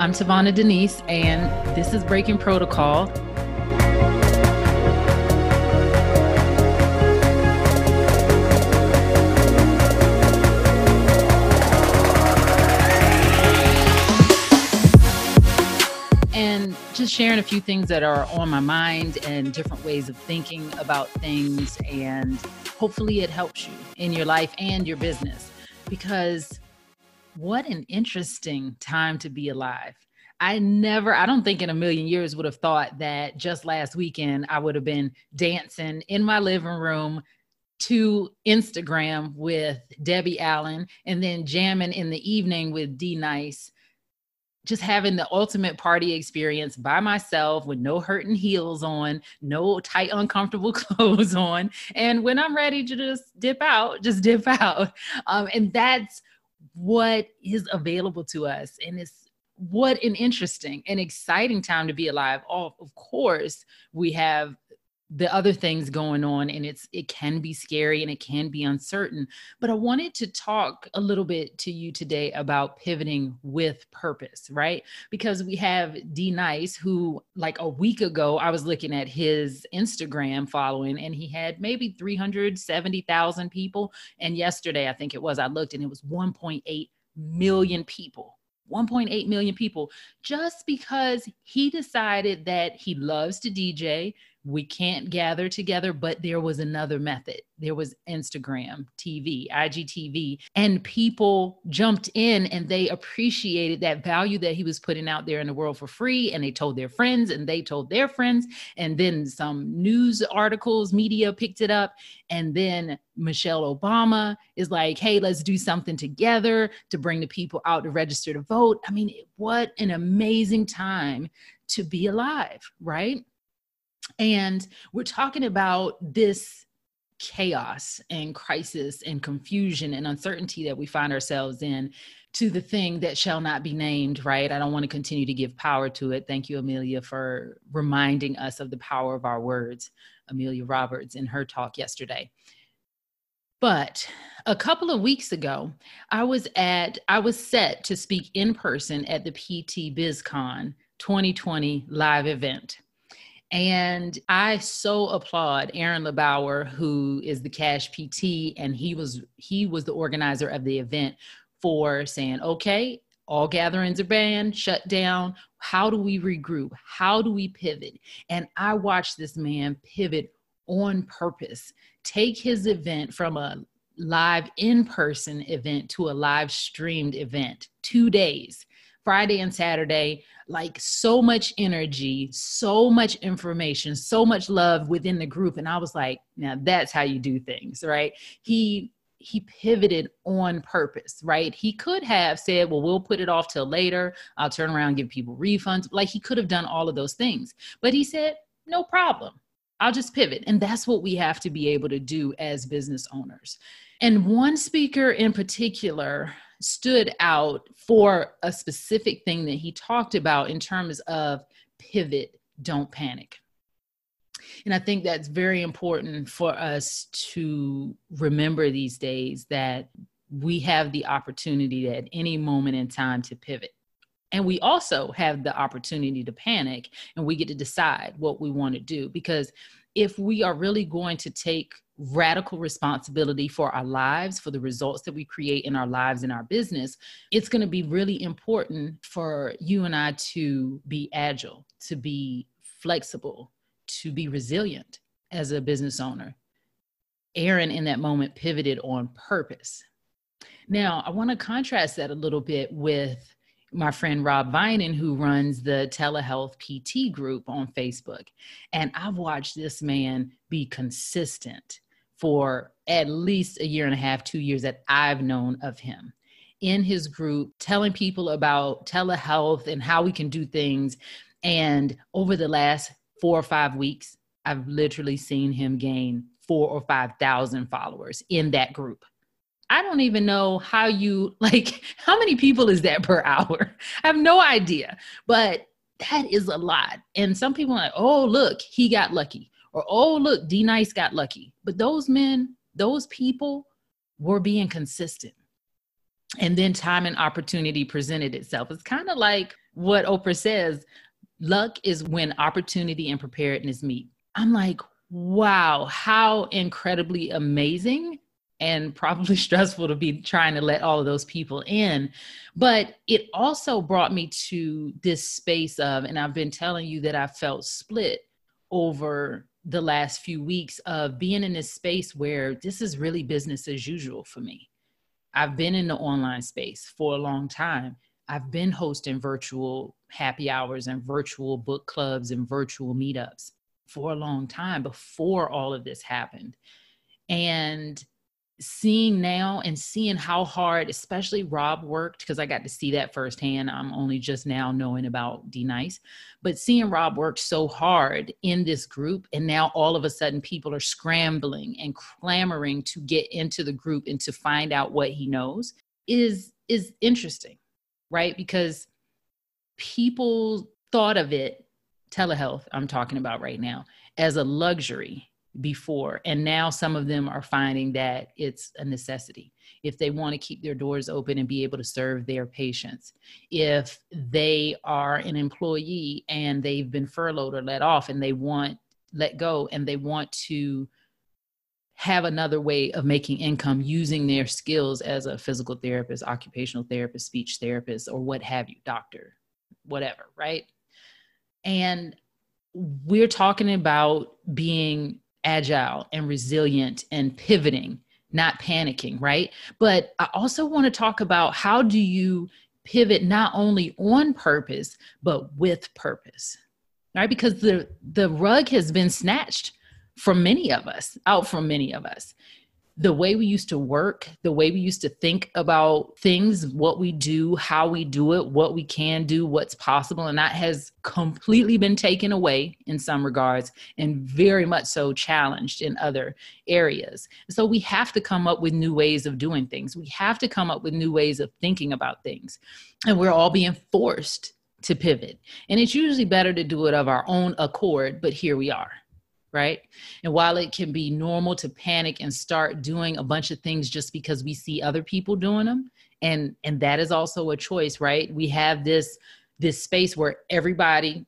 I'm Tavana Denise, and this is Breaking Protocol. And just sharing a few things that are on my mind and different ways of thinking about things. And hopefully, it helps you in your life and your business because what an interesting time to be alive. I never, I don't think in a million years would have thought that just last weekend I would have been dancing in my living room to Instagram with Debbie Allen and then jamming in the evening with D Nice. Just having the ultimate party experience by myself with no hurting heels on, no tight, uncomfortable clothes on. And when I'm ready to just dip out, just dip out. Um, and that's what is available to us and it's what an interesting and exciting time to be alive. Oh, of course we have the other things going on and it's it can be scary and it can be uncertain but i wanted to talk a little bit to you today about pivoting with purpose right? Because we have d nice who like a week ago i was looking at his instagram following and he had maybe 370000 people and yesterday i think it was i looked and it was 1.8 million people 1.8 million people just because he decided that he loves to DJ, we can't gather together, but there was another method. There was Instagram, TV, IGTV, and people jumped in and they appreciated that value that he was putting out there in the world for free. And they told their friends and they told their friends. And then some news articles, media picked it up. And then Michelle Obama is like, hey, let's do something together to bring the people out to register to vote. I mean, what an amazing time to be alive, right? And we're talking about this chaos and crisis and confusion and uncertainty that we find ourselves in to the thing that shall not be named, right? I don't want to continue to give power to it. Thank you, Amelia, for reminding us of the power of our words, Amelia Roberts, in her talk yesterday. But a couple of weeks ago, I was at, I was set to speak in person at the PT BizCon 2020 live event. And I so applaud Aaron LeBauer, who is the Cash PT, and he was he was the organizer of the event for saying, okay, all gatherings are banned, shut down. How do we regroup? How do we pivot? And I watched this man pivot on purpose, take his event from a live in person event to a live streamed event, two days, Friday and Saturday like so much energy, so much information, so much love within the group. And I was like, now that's how you do things, right? He he pivoted on purpose, right? He could have said, well, we'll put it off till later. I'll turn around give people refunds. Like he could have done all of those things. But he said, no problem. I'll just pivot. And that's what we have to be able to do as business owners. And one speaker in particular stood out for a specific thing that he talked about in terms of pivot, don't panic. And I think that's very important for us to remember these days that we have the opportunity at any moment in time to pivot. And we also have the opportunity to panic and we get to decide what we want to do. Because if we are really going to take radical responsibility for our lives, for the results that we create in our lives and our business, it's going to be really important for you and I to be agile, to be flexible, to be resilient as a business owner. Aaron, in that moment, pivoted on purpose. Now, I want to contrast that a little bit with my friend Rob Vining, who runs the telehealth PT group on Facebook. And I've watched this man be consistent for at least a year and a half, two years that I've known of him in his group, telling people about telehealth and how we can do things. And over the last four or five weeks, I've literally seen him gain four or 5,000 followers in that group. I don't even know how you, like, how many people is that per hour? I have no idea, but that is a lot. And some people are like, oh, look, he got lucky or oh look d nice got lucky but those men those people were being consistent And then time and opportunity presented itself. It's kind of like what Oprah says luck is when opportunity and preparedness meet. I'm like, wow, how incredibly amazing and probably stressful to be trying to let all of those people in. But it also brought me to this space of, and I've been telling you that I felt split over the last few weeks of being in this space where this is really business as usual for me. I've been in the online space for a long time. I've been hosting virtual happy hours and virtual book clubs and virtual meetups for a long time before all of this happened. And seeing now and seeing how hard, especially Rob worked, because I got to see that firsthand. I'm only just now knowing about D Nice, but seeing Rob work so hard in this group, and now all of a sudden people are scrambling and clamoring to get into the group and to find out what he knows is is interesting, right? Because people thought of it, telehealth, I'm talking about right now, as a luxury before and now some of them are finding that it's a necessity. If they want to keep their doors open and be able to serve their patients if they are an employee and they've been furloughed or let off and they want let go and they want to have another way of making income using their skills as a physical therapist occupational therapist speech therapist or what have you doctor whatever right? And we're talking about being agile and resilient and pivoting, not panicking, right? But I also want to talk about how do you pivot not only on purpose, but with purpose, right? Because the, the rug has been snatched from many of us, out from many of us the way we used to work, the way we used to think about things, what we do, how we do it, what we can do, what's possible. And that has completely been taken away in some regards and very much so challenged in other areas. So we have to come up with new ways of doing things. We have to come up with new ways of thinking about things. And we're all being forced to pivot. And it's usually better to do it of our own accord, but here we are right? And while it can be normal to panic and start doing a bunch of things just because we see other people doing them, and and that is also a choice, right? We have this this space where everybody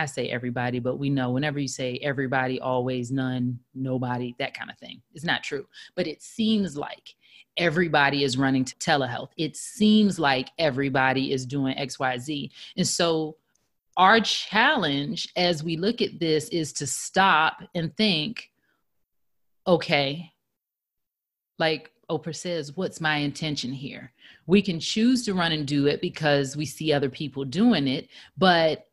I say everybody, but we know whenever you say everybody, always, none, nobody, that kind of thing. It's not true. But it seems like everybody is running to telehealth. It seems like everybody is doing XYZ. And so our challenge as we look at this is to stop and think okay like Oprah says, what's my intention here? We can choose to run and do it because we see other people doing it, but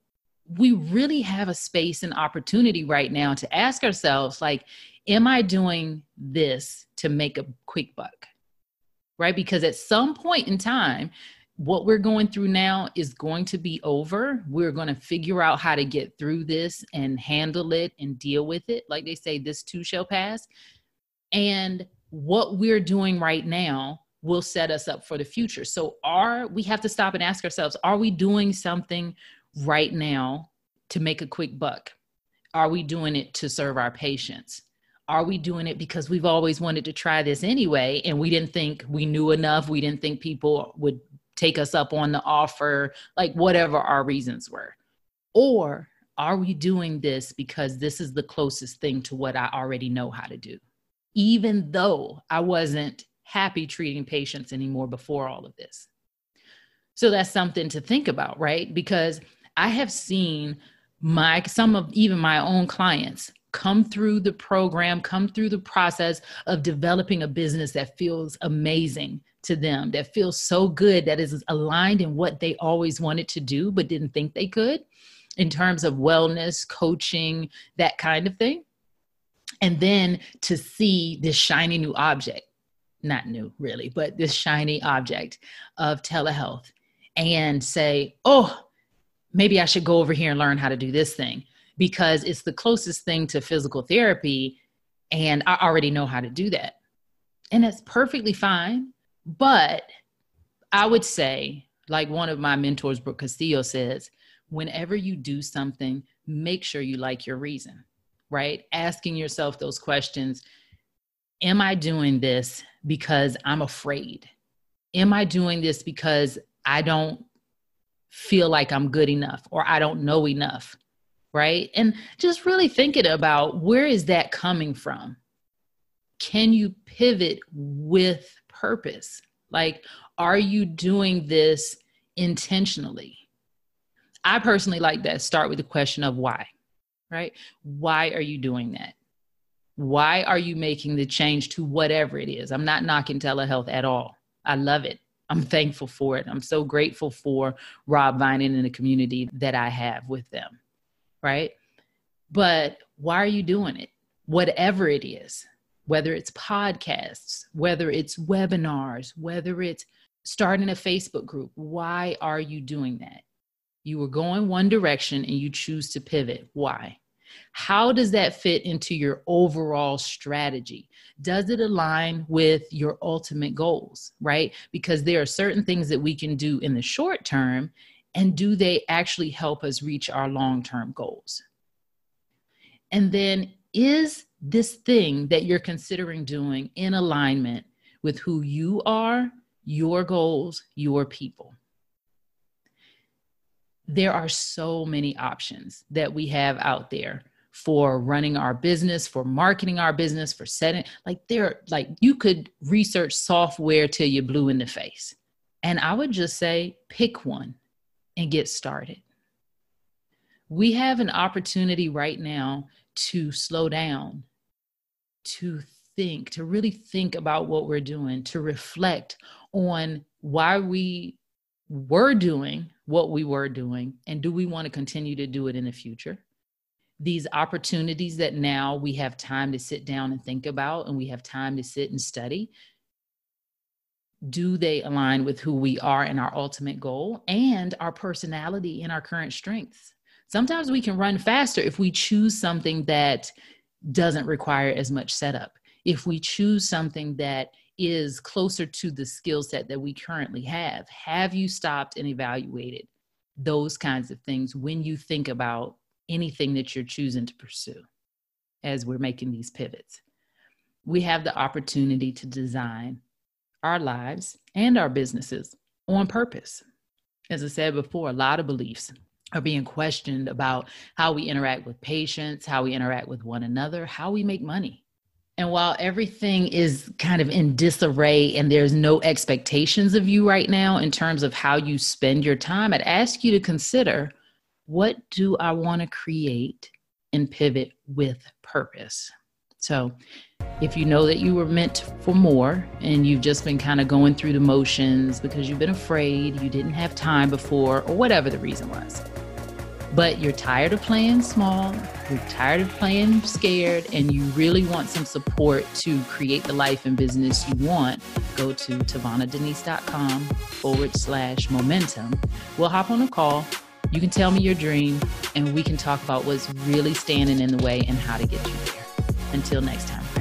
we really have a space and opportunity right now to ask ourselves, like, am I doing this to make a quick buck? Right? Because at some point in time, what we're going through now is going to be over. We're going to figure out how to get through this and handle it and deal with it. Like they say, this too shall pass. And what we're doing right now will set us up for the future. So, are we have to stop and ask ourselves, are we doing something right now to make a quick buck? Are we doing it to serve our patients? Are we doing it because we've always wanted to try this anyway and we didn't think we knew enough? We didn't think people would take us up on the offer, like whatever our reasons were? Or are we doing this because this is the closest thing to what I already know how to do? Even though I wasn't happy treating patients anymore before all of this. So that's something to think about, right? Because I have seen my some of even my own clients come through the program, come through the process of developing a business that feels amazing to them, that feels so good, that is aligned in what they always wanted to do, but didn't think they could in terms of wellness, coaching, that kind of thing. And then to see this shiny new object, not new really, but this shiny object of telehealth and say, oh, maybe I should go over here and learn how to do this thing because it's the closest thing to physical therapy and I already know how to do that. And that's perfectly fine. But I would say, like one of my mentors, Brooke Castillo, says, whenever you do something, make sure you like your reason, right? Asking yourself those questions Am I doing this because I'm afraid? Am I doing this because I don't feel like I'm good enough or I don't know enough? Right. And just really thinking about where is that coming from? Can you pivot with purpose? Like, are you doing this intentionally? I personally like that. Start with the question of why, right? Why are you doing that? Why are you making the change to whatever it is? I'm not knocking telehealth at all. I love it. I'm thankful for it. I'm so grateful for Rob Vining and the community that I have with them, right? But why are you doing it? Whatever it is, whether it's podcasts, whether it's webinars, whether it's starting a Facebook group, why are you doing that? You were going one direction and you choose to pivot. Why? How does that fit into your overall strategy? Does it align with your ultimate goals, right? Because there are certain things that we can do in the short term, and do they actually help us reach our long term goals? And then, is this thing that you're considering doing in alignment with who you are, your goals, your people? there are so many options that we have out there for running our business, for marketing our business, for setting like there like you could research software till you blue in the face. And I would just say pick one and get started. We have an opportunity right now to slow down, to think, to really think about what we're doing, to reflect on why we were doing what we were doing and do we want to continue to do it in the future? These opportunities that now we have time to sit down and think about and we have time to sit and study do they align with who we are and our ultimate goal and our personality and our current strengths? Sometimes we can run faster if we choose something that doesn't require as much setup if we choose something that is closer to the skill set that we currently have. Have you stopped and evaluated those kinds of things when you think about anything that you're choosing to pursue as we're making these pivots? We have the opportunity to design our lives and our businesses on purpose. As I said before, a lot of beliefs are being questioned about how we interact with patients, how we interact with one another, how we make money. And while everything is kind of in disarray and there's no expectations of you right now in terms of how you spend your time, I'd ask you to consider what do I want to create and pivot with purpose? So, if you know that you were meant for more and you've just been kind of going through the motions because you've been afraid, you didn't have time before, or whatever the reason was, but you're tired of playing small, you're tired of playing scared, and you really want some support to create the life and business you want, go to tavanadenise.com forward slash momentum. We'll hop on a call. You can tell me your dream, and we can talk about what's really standing in the way and how to get you there. Until next time.